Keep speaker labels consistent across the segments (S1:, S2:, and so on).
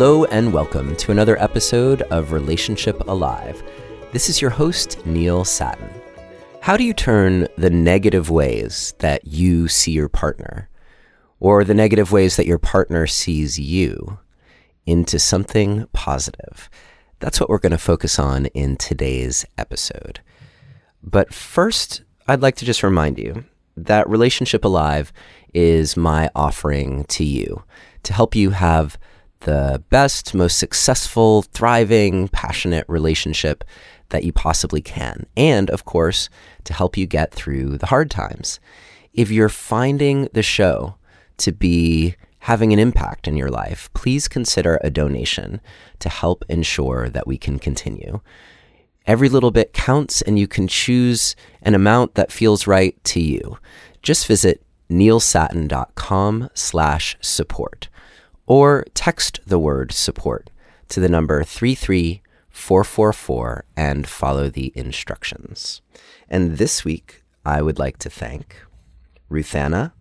S1: Hello and welcome to another episode of Relationship Alive. This is your host, Neil Sattin. How do you turn the negative ways that you see your partner, or the negative ways that your partner sees you, into something positive? That's what we're going to focus on in today's episode. But first, I'd like to just remind you that Relationship Alive is my offering to you to help you have the best, most successful, thriving, passionate relationship that you possibly can. And of course, to help you get through the hard times. If you're finding the show to be having an impact in your life, please consider a donation to help ensure that we can continue. Every little bit counts, and you can choose an amount that feels right to you. Just visit neilsattin.com slash support or text the word support to the number 33444 and follow the instructions. And this week, I would like to thank Ruthanna,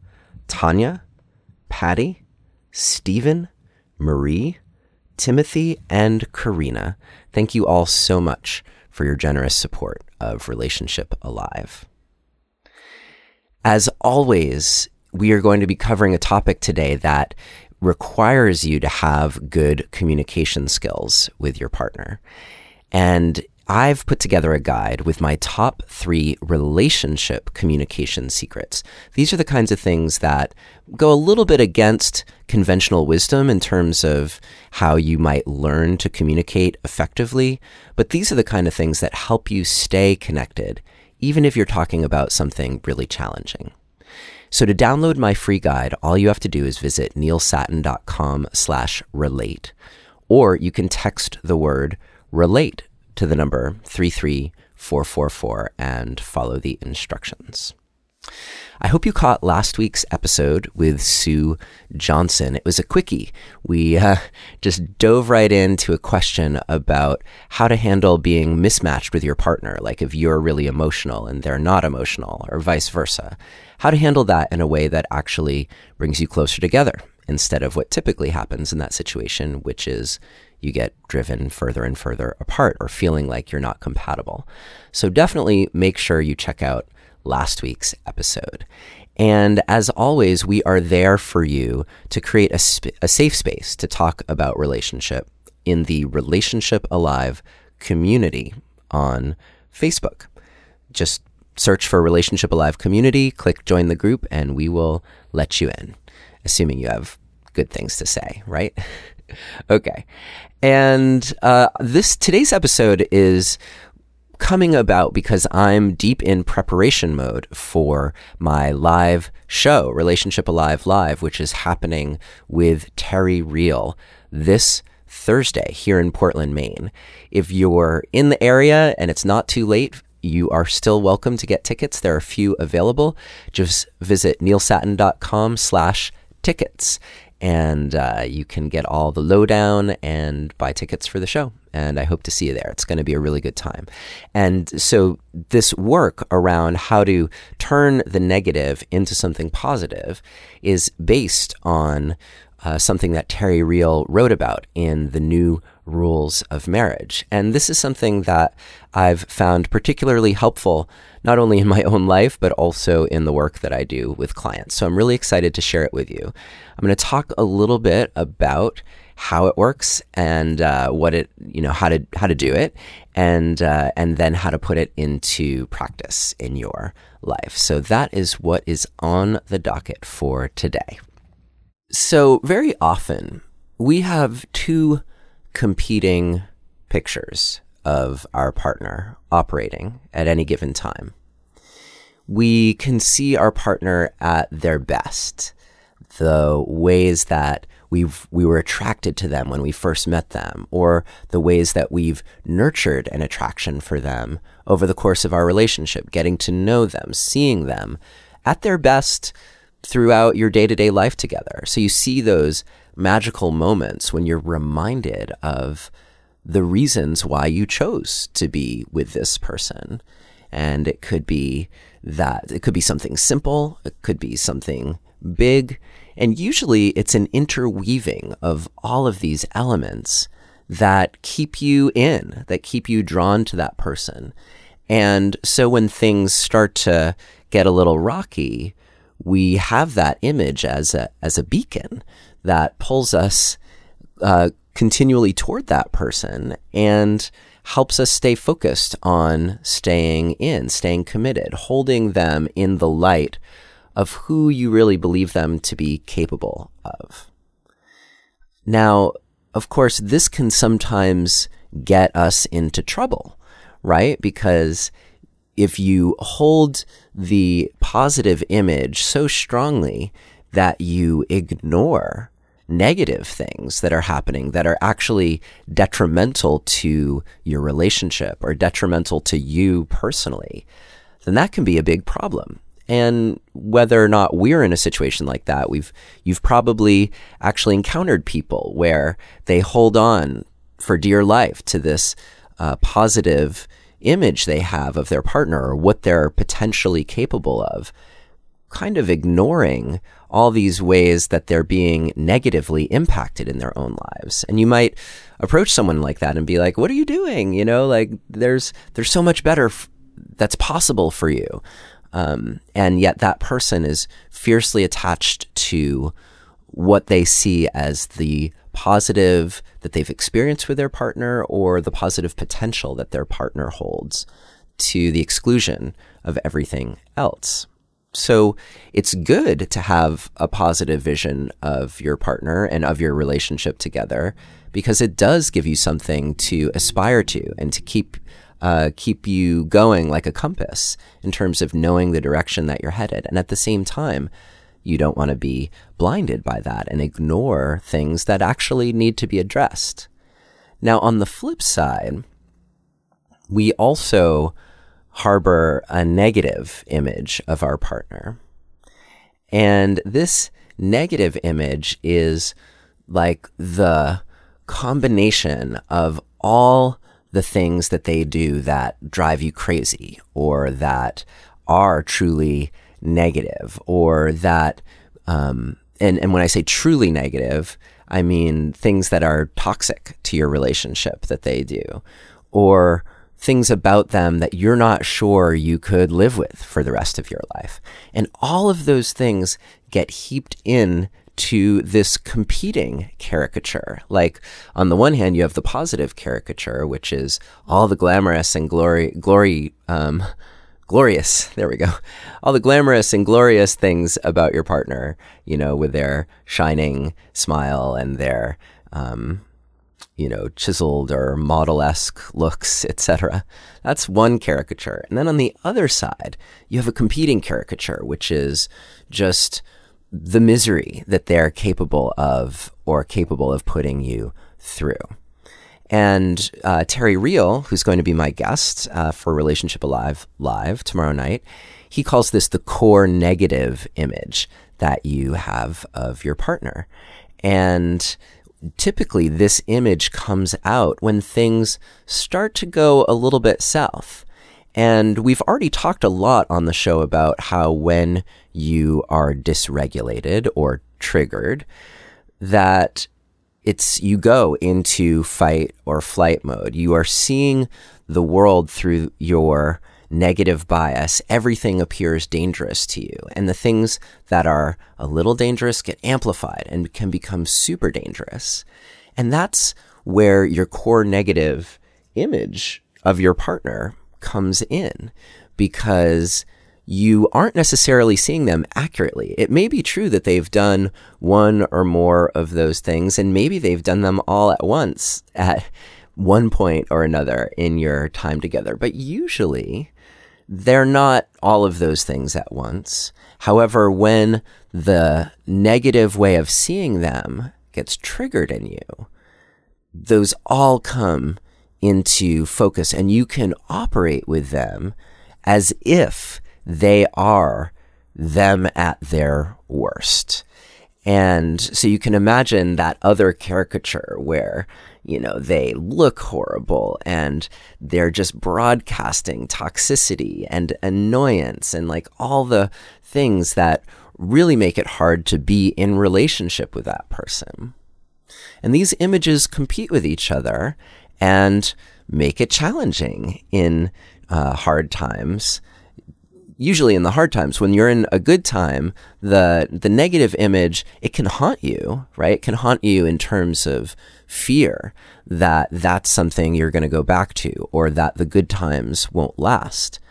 S1: Tanya, Patty, Stephen, Marie, Timothy, and Karina. Thank you all so much for your generous support of Relationship Alive. As always, we are going to be covering a topic today that requires you to have good communication skills with your partner. And I've put together a guide with my top three relationship communication secrets. These are the kinds of things that go a little bit against conventional wisdom in terms of how you might learn to communicate effectively, but these are the kind of things that help you stay connected, even if you're talking about something really challenging. So to download my free guide, all you have to do is visit neilsattin.com slash relate, or you can text the word relate to the number 33444 and follow the instructions. I hope you caught last week's episode with Sue Johnson. It was a quickie. We uh, just dove right into a question about how to handle being mismatched with your partner, like if you're really emotional and they're not emotional, or vice versa. How to handle that in a way that actually brings you closer together instead of what typically happens in that situation, which is you get driven further and further apart or feeling like you're not compatible. So definitely make sure you check out last week's episode. And as always, we are there for you to create a, sp- a safe space to talk about relationship in the Relationship Alive community on Facebook. Just search for Relationship Alive community, click join the group, and we will let you in, assuming you have good things to say, right? okay. And uh, this today's episode is coming about because I'm deep in preparation mode for my live show, Relationship Alive Live, which is happening with Terry Real this Thursday here in Portland, Maine. If you're in the area and it's not too late, you are still welcome to get tickets. There are a few available. Just visit neilsattin.com slash tickets and uh, you can get all the lowdown and buy tickets for the show. And I hope to see you there. It's going to be a really good time. And so, this work around how to turn the negative into something positive is based on uh, something that Terry Real wrote about in the new rules of marriage. And this is something that I've found particularly helpful, not only in my own life, but also in the work that I do with clients. So I'm really excited to share it with you. I'm going to talk a little bit about how it works and uh, what it, you know, how to how to do it, and uh, and then how to put it into practice in your life. So that is what is on the docket for today. So very often we have two competing pictures of our partner operating at any given time. We can see our partner at their best, the ways that we've we were attracted to them when we first met them, or the ways that we've nurtured an attraction for them over the course of our relationship, getting to know them, seeing them at their best throughout your day-to-day life together. So you see those magical moments when you're reminded of the reasons why you chose to be with this person. And it could be that it could be something simple, it could be something big, and usually it's an interweaving of all of these elements that keep you in, that keep you drawn to that person. And so when things start to get a little rocky, we have that image as a, as a beacon that pulls us uh, continually toward that person and helps us stay focused on staying in, staying committed, holding them in the light of who you really believe them to be capable of. Now, of course, this can sometimes get us into trouble, right? Because if you hold the positive image so strongly that you ignore negative things that are happening that are actually detrimental to your relationship or detrimental to you personally, then that can be a big problem. And whether or not we're in a situation like that, we've you've probably actually encountered people where they hold on for dear life to this uh, positive image they have of their partner or what they're potentially capable of, kind of ignoring all these ways that they're being negatively impacted in their own lives. And you might approach someone like that and be like, "What are you doing? You know, like there's there's so much better f- that's possible for you." Um, and yet that person is fiercely attached to what they see as the positive that they've experienced with their partner or the positive potential that their partner holds to the exclusion of everything else. So it's good to have a positive vision of your partner and of your relationship together because it does give you something to aspire to and to keep uh, keep you going like a compass in terms of knowing the direction that you're headed. And at the same time, you don't want to be blinded by that and ignore things that actually need to be addressed. Now, on the flip side, we also harbor a negative image of our partner. And this negative image is like the combination of all the things that they do that drive you crazy or that are truly negative or that, um, and, and when I say truly negative, I mean things that are toxic to your relationship that they do or things about them that you're not sure you could live with for the rest of your life. And all of those things get heaped in to this competing caricature. Like on the one hand, you have the positive caricature, which is all the glamorous and glory, glory, um, glorious. There we go. All the glamorous and glorious things about your partner, you know, with their shining smile and their, um, you know, chiseled or model esque looks, etc. That's one caricature. And then on the other side, you have a competing caricature, which is just the misery that they're capable of or capable of putting you through. And uh, Terry Real, who's going to be my guest uh, for Relationship Alive Live tomorrow night, he calls this the core negative image that you have of your partner. And typically, this image comes out when things start to go a little bit south. And we've already talked a lot on the show about how when you are dysregulated or triggered, that it's you go into fight or flight mode. You are seeing the world through your negative bias. Everything appears dangerous to you. And the things that are a little dangerous get amplified and can become super dangerous. And that's where your core negative image of your partner comes in because you aren't necessarily seeing them accurately. It may be true that they've done one or more of those things, and maybe they've done them all at once at one point or another in your time together. But usually, they're not all of those things at once. However, when the negative way of seeing them gets triggered in you, those all come into focus and you can operate with them as if they are them at their worst. And so you can imagine that other caricature where, you know, they look horrible and they're just broadcasting toxicity and annoyance and like all the things that really make it hard to be in relationship with that person. And these images compete with each other and make it challenging in uh, hard times. Usually in the hard times, when you're in a good time, the the negative image it can haunt you, right? It can haunt you in terms of fear that that's something you're going to go back to, or that the good times won't last.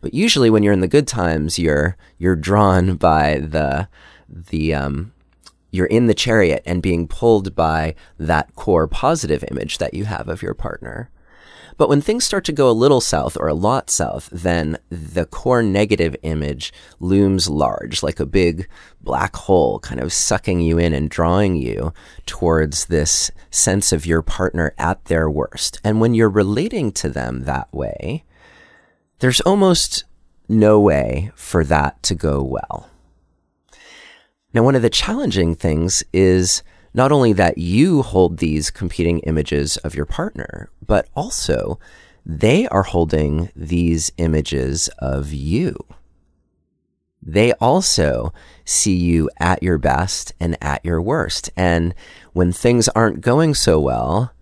S1: But usually, when you're in the good times, you're you're drawn by the the um, you're in the chariot and being pulled by that core positive image that you have of your partner. But when things start to go a little south or a lot south, then the core negative image looms large, like a big black hole, kind of sucking you in and drawing you towards this sense of your partner at their worst. And when you're relating to them that way, there's almost no way for that to go well. Now, one of the challenging things is not only that you hold these competing images of your partner, but also they are holding these images of you. They also see you at your best and at your worst. And when things aren't going so well,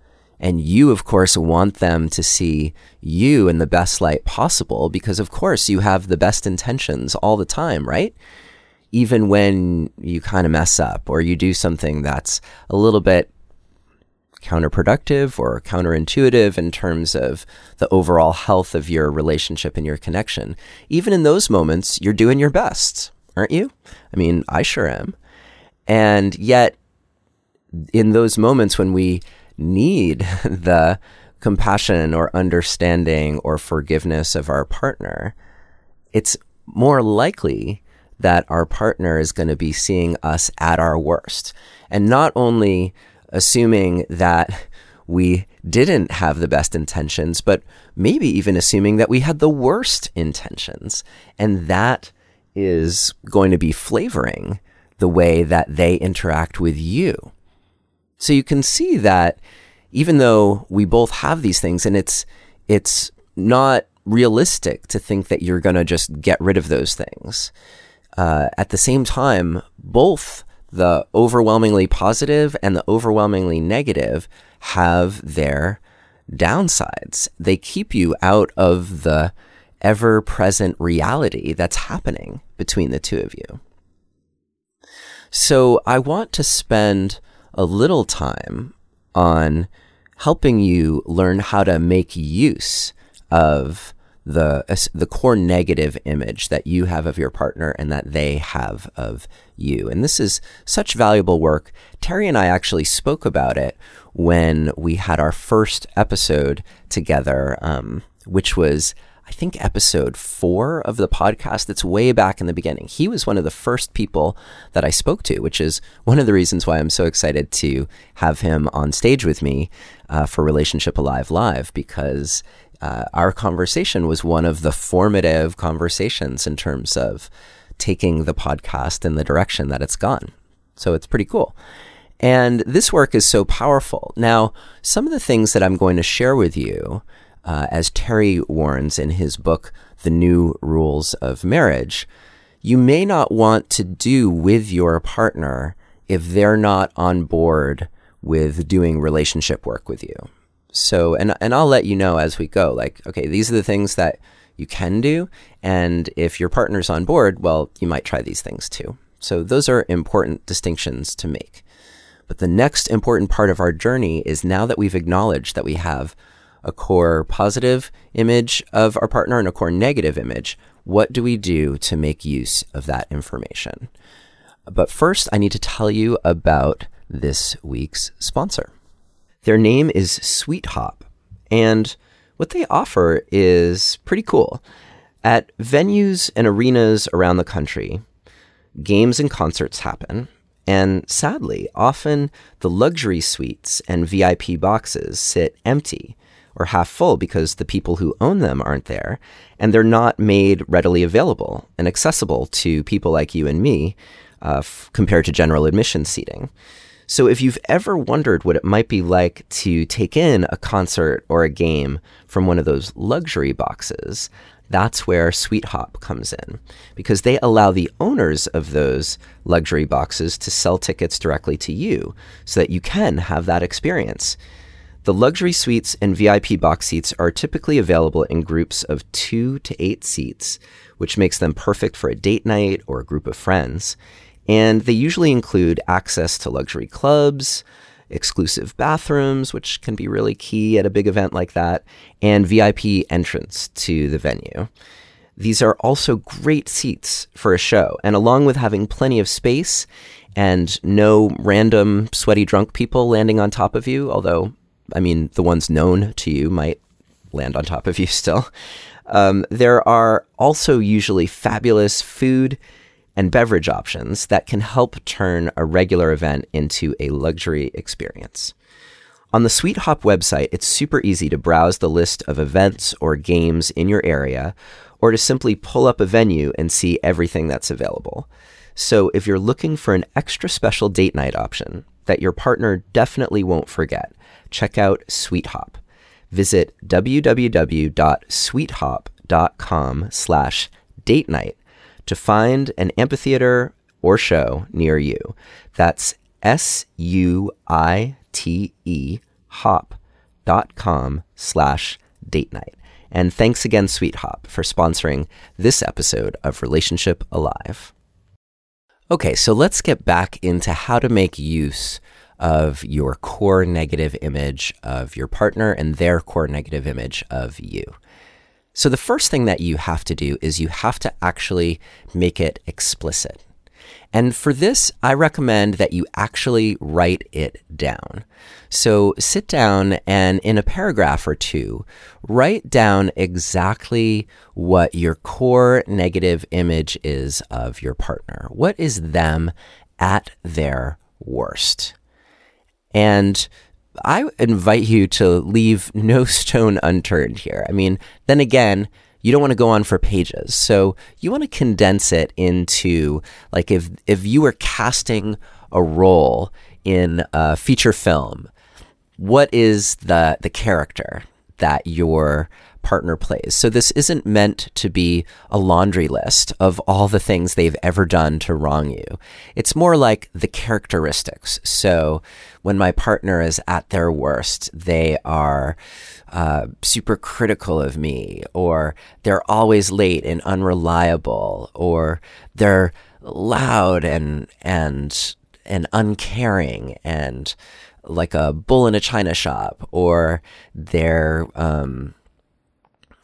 S1: and you, of course, want them to see you in the best light possible because, of course, you have the best intentions all the time, right? Even when you kind of mess up or you do something that's a little bit counterproductive or counterintuitive in terms of the overall health of your relationship and your connection, even in those moments, you're doing your best, aren't you? I mean, I sure am. And yet, in those moments when we need the compassion or understanding or forgiveness of our partner, it's more likely that our partner is going to be seeing us at our worst. And not only assuming that we didn't have the best intentions, but maybe even assuming that we had the worst intentions. And that is going to be flavoring the way that they interact with you. So you can see that even though we both have these things and it's it's not realistic to think that you're going to just get rid of those things uh, at the same time, both the overwhelmingly positive and the overwhelmingly negative have their downsides. They keep you out of the ever present reality that's happening between the two of you. So I want to spend a little time on helping you learn how to make use of the the core negative image that you have of your partner and that they have of you. And this is such valuable work. Terry and I actually spoke about it when we had our first episode together, um, which was. I think episode four of the podcast that's way back in the beginning. He was one of the first people that I spoke to, which is one of the reasons why I'm so excited to have him on stage with me uh, for Relationship Alive Live because uh, our conversation was one of the formative conversations in terms of taking the podcast in the direction that it's gone. So it's pretty cool. And this work is so powerful. Now, some of the things that I'm going to share with you, uh, as Terry warns in his book, The New Rules of Marriage, you may not want to do with your partner if they're not on board with doing relationship work with you so and and I'll let you know as we go like okay these are the things that you can do and if your partner's on board well you might try these things too. So those are important distinctions to make. But the next important part of our journey is now that we've acknowledged that we have a core positive image of our partner and a core negative image what do we do to make use of that information? But first I need to tell you about this week's sponsor their name is SuiteHop, and what they offer is pretty cool. At venues and arenas around the country, games and concerts happen, and sadly, often the luxury suites and VIP boxes sit empty or half full because the people who own them aren't there, and they're not made readily available and accessible to people like you and me uh, f- compared to general admission seating. So if you've ever wondered what it might be like to take in a concert or a game from one of those luxury boxes, that's where SuiteHop comes in because they allow the owners of those luxury boxes to sell tickets directly to you so that you can have that experience. The luxury suites and VIP box seats are typically available in groups of two to eight seats, which makes them perfect for a date night or a group of friends. And they usually include access to luxury clubs, exclusive bathrooms, which can be really key at a big event like that, and VIP entrance to the venue. These are also great seats for a show, and along with having plenty of space and no random sweaty drunk people landing on top of you, although, I mean, the ones known to you might land on top of you still, um, there are also usually fabulous food and beverage options that can help turn a regular event into a luxury experience. On the SuiteHop website, it's super easy to browse the list of events or games in your area, or to simply pull up a venue and see everything that's available. So, if you're looking for an extra special date night option that your partner definitely won't forget, check out SuiteHop. Visit www.suitehop.com slash date night to find an amphitheater or show near you. That's S U I T E hop.com slash date night. And thanks again, SuiteHop, for sponsoring this episode of Relationship Alive. Okay, so let's get back into how to make use of your core negative image of your partner and their core negative image of you. So, the first thing that you have to do is you have to actually make it explicit. And for this, I recommend that you actually write it down. So sit down and in a paragraph or two, write down exactly what your core negative image is of your partner. What is them at their worst? And I invite you to leave no stone unturned here. I mean, then again, you don't want to go on for pages. So you want to condense it into like if if you were casting a role in a feature film, what is the the character that your partner plays. So this isn't meant to be a laundry list of all the things they've ever done to wrong you. It's more like the characteristics. So when my partner is at their worst, they are uh, super critical of me, or they're always late and unreliable, or they're loud and and and uncaring and like a bull in a china shop, or they're um,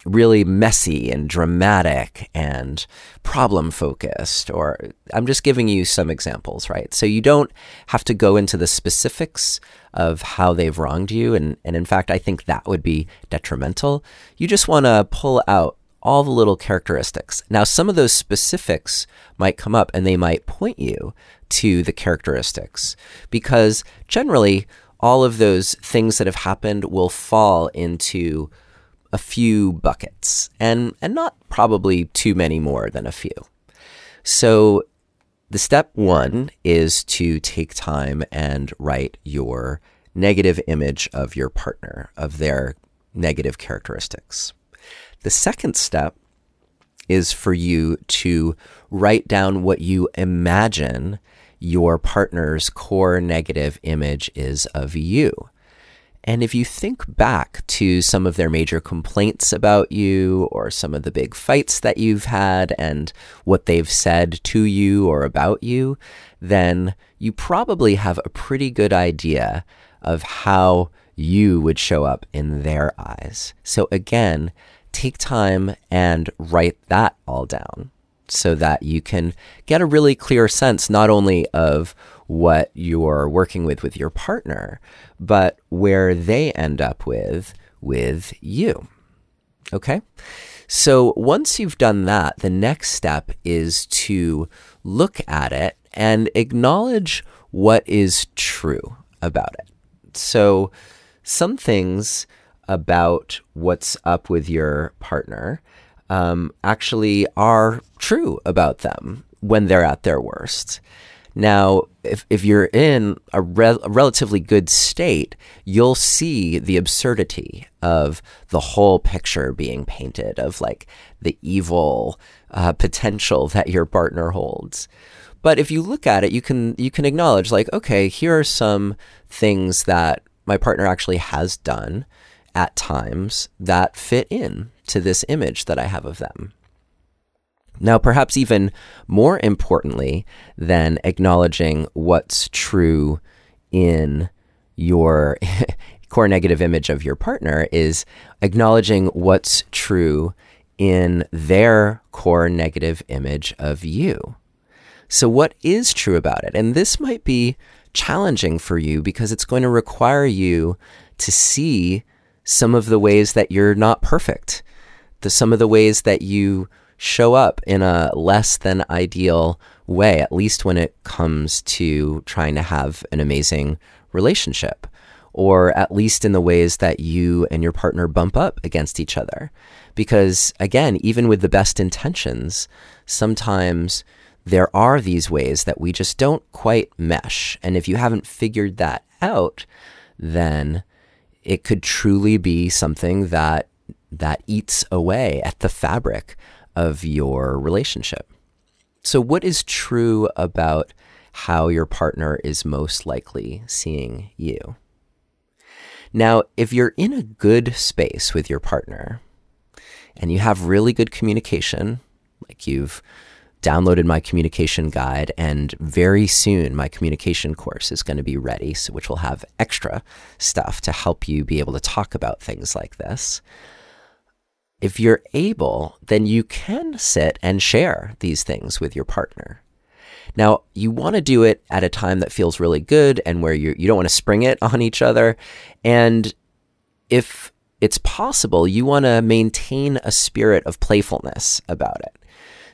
S1: really messy and dramatic and problem focused or I'm just giving you some examples, right? So you don't have to go into the specifics of how they've wronged you and and in fact I think that would be detrimental. You just want to pull out all the little characteristics. Now some of those specifics might come up and they might point you to the characteristics because generally all of those things that have happened will fall into a few buckets and, and not probably too many more than a few. So, the step one is to take time and write your negative image of your partner, of their negative characteristics. The second step is for you to write down what you imagine your partner's core negative image is of you. And if you think back to some of their major complaints about you or some of the big fights that you've had and what they've said to you or about you, then you probably have a pretty good idea of how you would show up in their eyes. So again, take time and write that all down so that you can get a really clear sense not only of what you're working with with your partner, but where they end up with with you. Okay? So once you've done that, the next step is to look at it and acknowledge what is true about it. So some things about what's up with your partner um, actually are true about them when they're at their worst. Now, if, if you're in a, re- a, relatively good state, you'll see the absurdity of the whole picture being painted of like the evil uh, potential that your partner holds. But if you look at it, you can you can acknowledge like, okay, here are some things that my partner actually has done at times that fit in to this image that I have of them. Now, perhaps even more importantly than acknowledging what's true in your core negative image of your partner is acknowledging what's true in their core negative image of you. So, what is true about it? And this might be challenging for you because it's going to require you to see some of the ways that you're not perfect, the, some of the ways that you show up in a less than ideal way, at least when it comes to trying to have an amazing relationship, or at least in the ways that you and your partner bump up against each other. Because again, even with the best intentions, sometimes there are these ways that we just don't quite mesh. And if you haven't figured that out, then it could truly be something that that eats away at the fabric of your relationship. So, what is true about how your partner is most likely seeing you? Now, if you're in a good space with your partner and you have really good communication, like you've downloaded my communication guide, and very soon my communication course is going to be ready, so which will have extra stuff to help you be able to talk about things like this if you're able, then you can sit and share these things with your partner. Now, you want to do it at a time that feels really good and where you, you don't want to spring it on each other. And if it's possible, you want to maintain a spirit of playfulness about it.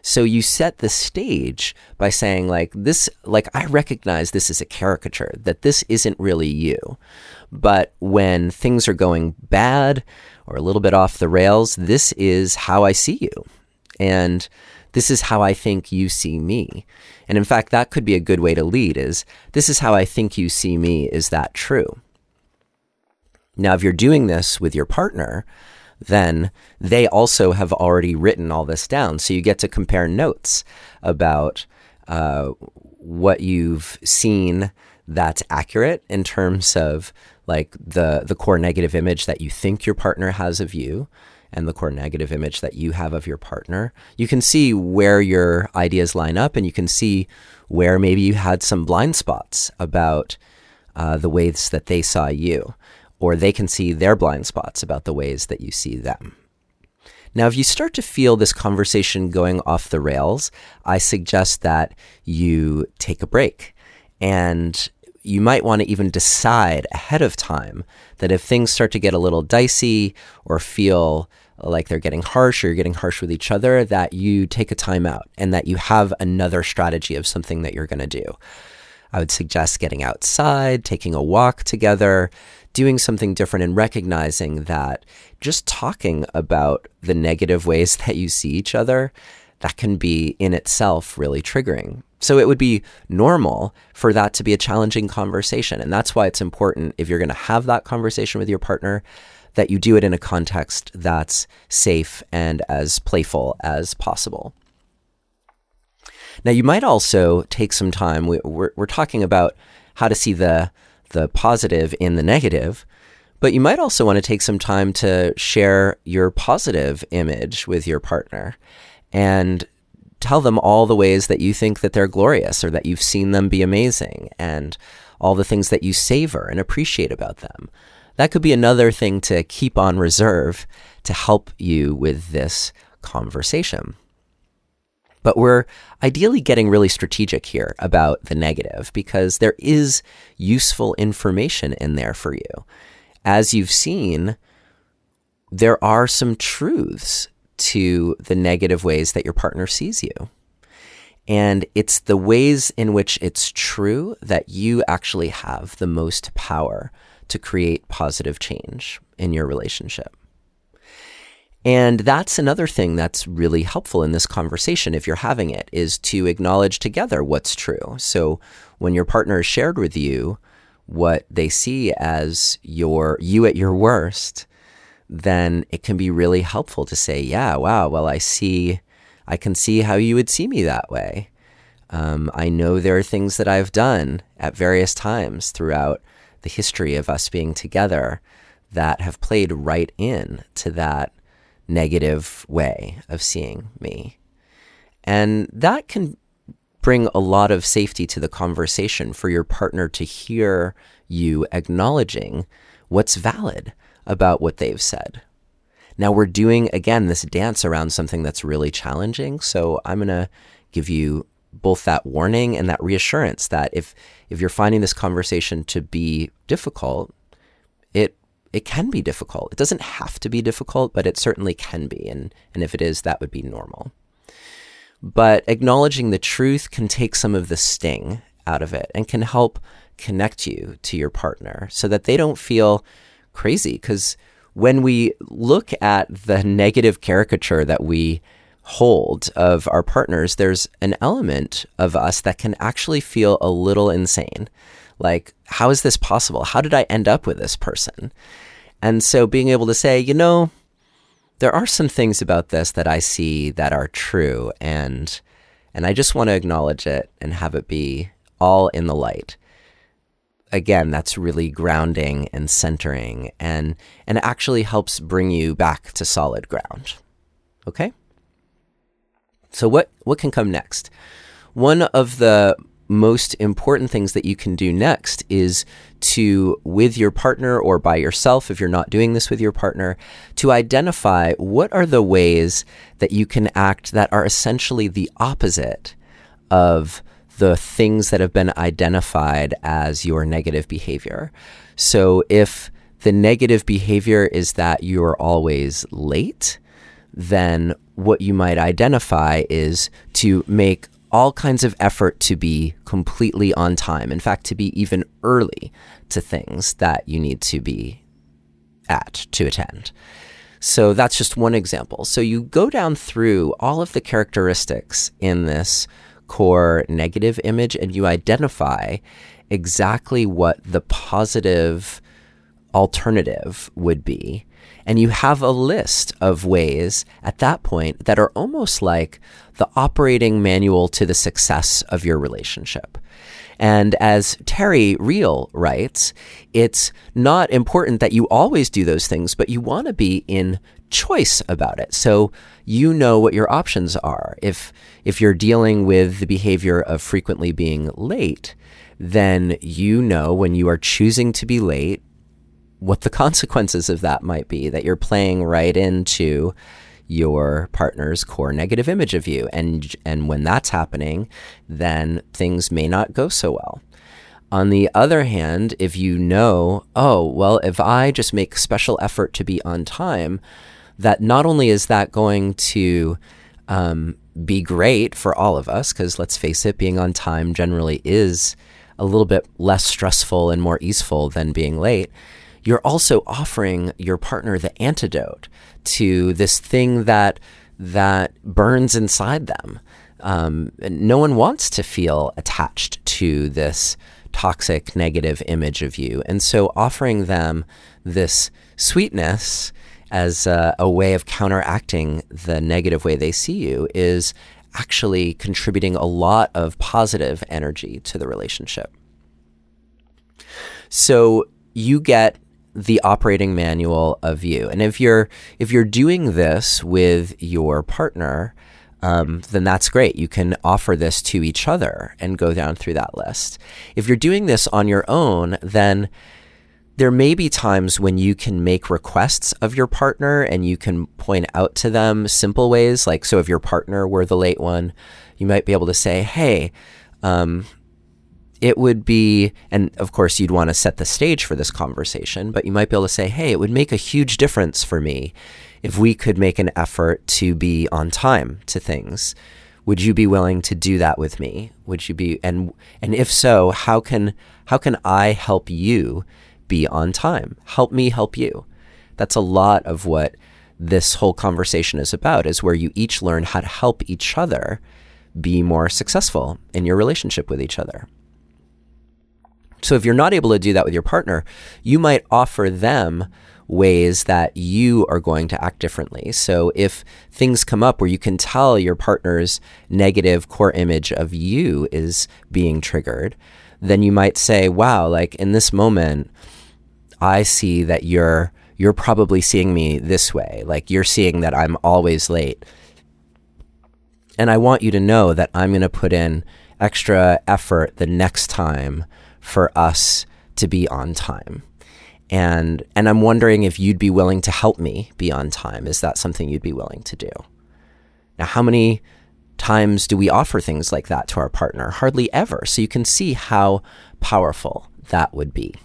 S1: So you set the stage by saying, like, this, like, I recognize this is a caricature, that this isn't really you. But when things are going bad, or a little bit off the rails, this is how I see you. And this is how I think you see me. And in fact, that could be a good way to lead is this is how I think you see me. Is that true? Now, if you're doing this with your partner, then they also have already written all this down. So you get to compare notes about uh, what you've seen that's accurate in terms of like the the core negative image that you think your partner has of you and the core negative image that you have of your partner. You can see where your ideas line up and you can see where maybe you had some blind spots about uh, the ways that they saw you, or they can see their blind spots about the ways that you see them. Now, if you start to feel this conversation going off the rails, I suggest that you take a break and you might want to even decide ahead of time that if things start to get a little dicey or feel like they're getting harsh or you're getting harsh with each other, that you take a time out and that you have another strategy of something that you're going to do. I would suggest getting outside, taking a walk together, doing something different, and recognizing that just talking about the negative ways that you see each other, that can be in itself really triggering. So it would be normal for that to be a challenging conversation. And that's why it's important if you're going to have that conversation with your partner that you do it in a context that's safe and as playful as possible. Now, you might also take some time. We, are we're talking about how to see the, the positive in the negative, but you might also want to take some time to share your positive image with your partner and tell them all the ways that you think that they're glorious or that you've seen them be amazing and all the things that you savor and appreciate about them. That could be another thing to keep on reserve to help you with this conversation. But we're ideally getting really strategic here about the negative because there is useful information in there for you. As you've seen, there are some truths to the negative ways that your partner sees you. And it's the ways in which it's true that you actually have the most power to create positive change in your relationship. And that's another thing that's really helpful in this conversation, if you're having it, is to acknowledge together what's true. So when your partner has shared with you what they see as your you at your worst, then it can be really helpful to say, yeah, wow, well, I see, I can see how you would see me that way. Um, I know there are things that I've done at various times throughout the history of us being together that have played right in to that negative way of seeing me. And that can bring a lot of safety to the conversation for your partner to hear you acknowledging what's valid about what they've said. Now we're doing again this dance around something that's really challenging, so I'm going to give you both that warning and that reassurance that if if you're finding this conversation to be difficult, it it can be difficult. It doesn't have to be difficult, but it certainly can be, and and if it is, that would be normal. But acknowledging the truth can take some of the sting out of it and can help connect you to your partner so that they don't feel crazy because when we look at the negative caricature that we hold of our partners, there's an element of us that can actually feel a little insane. Like, how is this possible? How did I end up with this person? And so being able to say, you know, there are some things about this that I see that are true and and I just want to acknowledge it and have it be all in the light again, that's really grounding and centering and, and actually helps bring you back to solid ground. Okay? So what, what can come next? One of the most important things that you can do next is to, with your partner or by yourself, if you're not doing this with your partner, to identify what are the ways that you can act that are essentially the opposite of the things that have been identified as your negative behavior. So if the negative behavior is that you're always late, then what you might identify is to make all kinds of effort to be completely on time. In fact, to be even early to things that you need to be at to attend. So that's just one example. So you go down through all of the characteristics in this core negative image and you identify exactly what the positive alternative would be. And you have a list of ways at that point that are almost like the operating manual to the success of your relationship. And as Terry Real writes, it's not important that you always do those things, but you want to be in choice about it. So you know what your options are. If if you're dealing with the behavior of frequently being late, then you know when you are choosing to be late what the consequences of that might be that you're playing right into your partner's core negative image of you and and when that's happening then things may not go so well on the other hand if you know oh well if i just make special effort to be on time that not only is that going to um, be great for all of us, because let's face it, being on time generally is a little bit less stressful and more easeful than being late. You're also offering your partner the antidote to this thing that that burns inside them. Um, no one wants to feel attached to this toxic, negative image of you, and so offering them this sweetness as a, a way of counteracting the negative way they see you is actually contributing a lot of positive energy to the relationship. So you get the operating manual of you. And if you're if you're doing this with your partner, um, then that's great. You can offer this to each other and go down through that list. If you're doing this on your own, then there may be times when you can make requests of your partner and you can point out to them simple ways. Like, so if your partner were the late one, you might be able to say, hey, um, it would be, and of course, you'd want to set the stage for this conversation, but you might be able to say, hey, it would make a huge difference for me if we could make an effort to be on time to things. Would you be willing to do that with me? Would you be, and, and if so, how can, how can I help you be on time. Help me help you. That's a lot of what this whole conversation is about, is where you each learn how to help each other be more successful in your relationship with each other. So if you're not able to do that with your partner, you might offer them ways that you are going to act differently. So if things come up where you can tell your partner's negative core image of you is being triggered, then you might say, wow, like in this moment, I see that you're you're probably seeing me this way. Like you're seeing that I'm always late. And I want you to know that I'm going to put in extra effort the next time for us to be on time. And and I'm wondering if you'd be willing to help me be on time. Is that something you'd be willing to do? Now, how many times do we offer things like that to our partner? Hardly ever. So you can see how powerful that would be.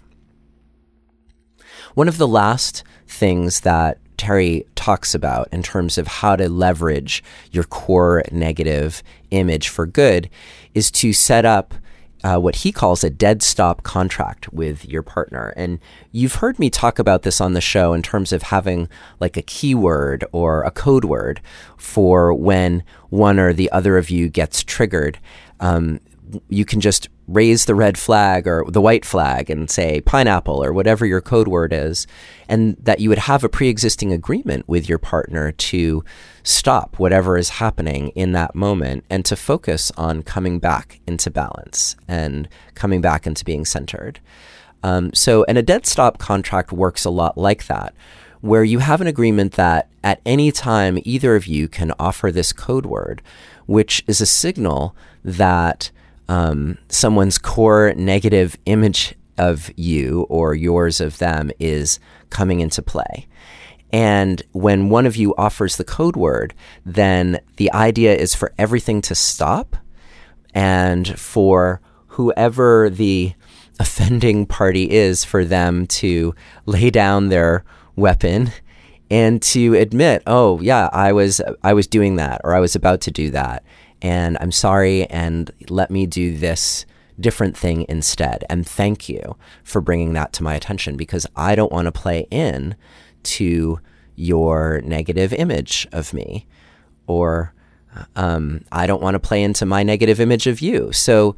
S1: One of the last things that Terry talks about in terms of how to leverage your core negative image for good is to set up uh, what he calls a dead stop contract with your partner. And you've heard me talk about this on the show in terms of having like a keyword or a code word for when one or the other of you gets triggered. Um, you can just raise the red flag or the white flag and say pineapple or whatever your code word is, and that you would have a pre existing agreement with your partner to stop whatever is happening in that moment and to focus on coming back into balance and coming back into being centered. Um, so, and a dead stop contract works a lot like that, where you have an agreement that at any time either of you can offer this code word, which is a signal that um, someone's core negative image of you or yours of them is coming into play. And when one of you offers the code word, then the idea is for everything to stop and for whoever the offending party is for them to lay down their weapon and to admit, "Oh, yeah, I was I was doing that or I was about to do that." And I'm sorry, and let me do this different thing instead. And thank you for bringing that to my attention because I don't want to play in to your negative image of me, or um, I don't want to play into my negative image of you. So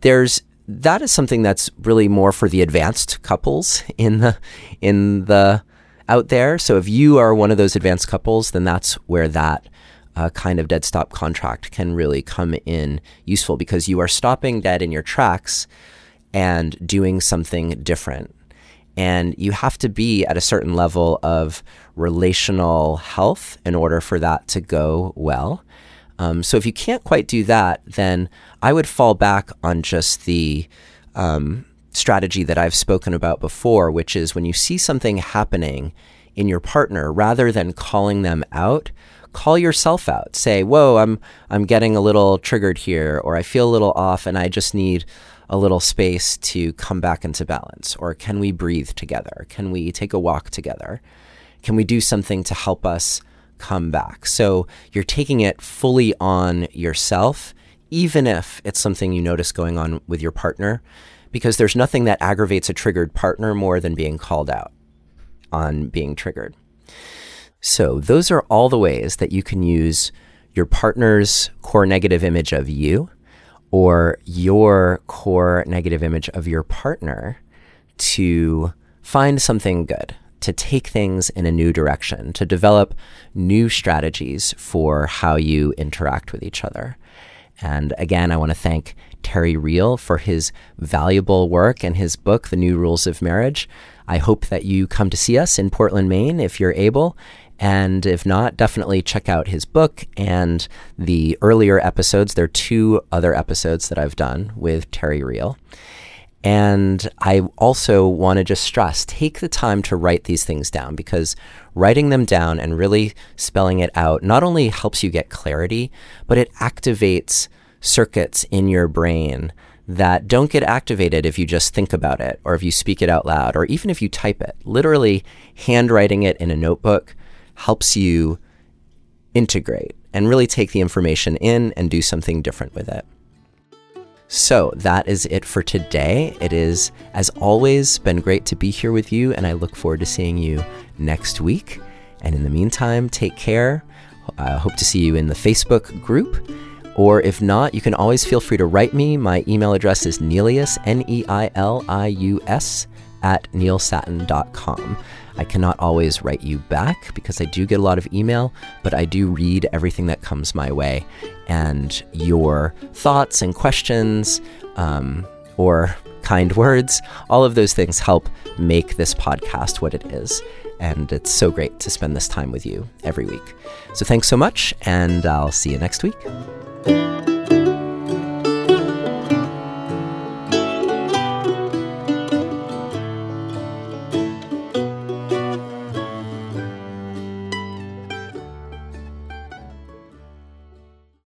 S1: there's that is something that's really more for the advanced couples in the in the out there. So if you are one of those advanced couples, then that's where that uh, kind of dead stop contract can really come in useful because you are stopping dead in your tracks and doing something different. And you have to be at a certain level of relational health in order for that to go well. Um, so if you can't quite do that, then I would fall back on just the um, strategy that I've spoken about before, which is when you see something happening in your partner, rather than calling them out, call yourself out. Say, "Whoa, I'm I'm getting a little triggered here or I feel a little off and I just need a little space to come back into balance." Or can we breathe together? Can we take a walk together? Can we do something to help us come back? So you're taking it fully on yourself even if it's something you notice going on with your partner because there's nothing that aggravates a triggered partner more than being called out on being triggered. So, those are all the ways that you can use your partner's core negative image of you or your core negative image of your partner to find something good, to take things in a new direction, to develop new strategies for how you interact with each other. And again, I want to thank Terry Real for his valuable work and his book, The New Rules of Marriage. I hope that you come to see us in Portland, Maine, if you're able, and if not, definitely check out his book and the earlier episodes. There are two other episodes that I've done with Terry Real. And I also want to just stress take the time to write these things down because writing them down and really spelling it out not only helps you get clarity, but it activates circuits in your brain that don't get activated if you just think about it or if you speak it out loud or even if you type it. Literally, handwriting it in a notebook helps you integrate and really take the information in and do something different with it. So that is it for today. It is, as always, been great to be here with you, and I look forward to seeing you next week. And in the meantime, take care. I hope to see you in the Facebook group. Or if not, you can always feel free to write me. My email address is Neilius, N E I L I U S, at neilsattin.com. I cannot always write you back because I do get a lot of email, but I do read everything that comes my way. And your thoughts and questions um, or kind words, all of those things help make this podcast what it is. And it's so great to spend this time with you every week. So thanks so much, and I'll see you next week.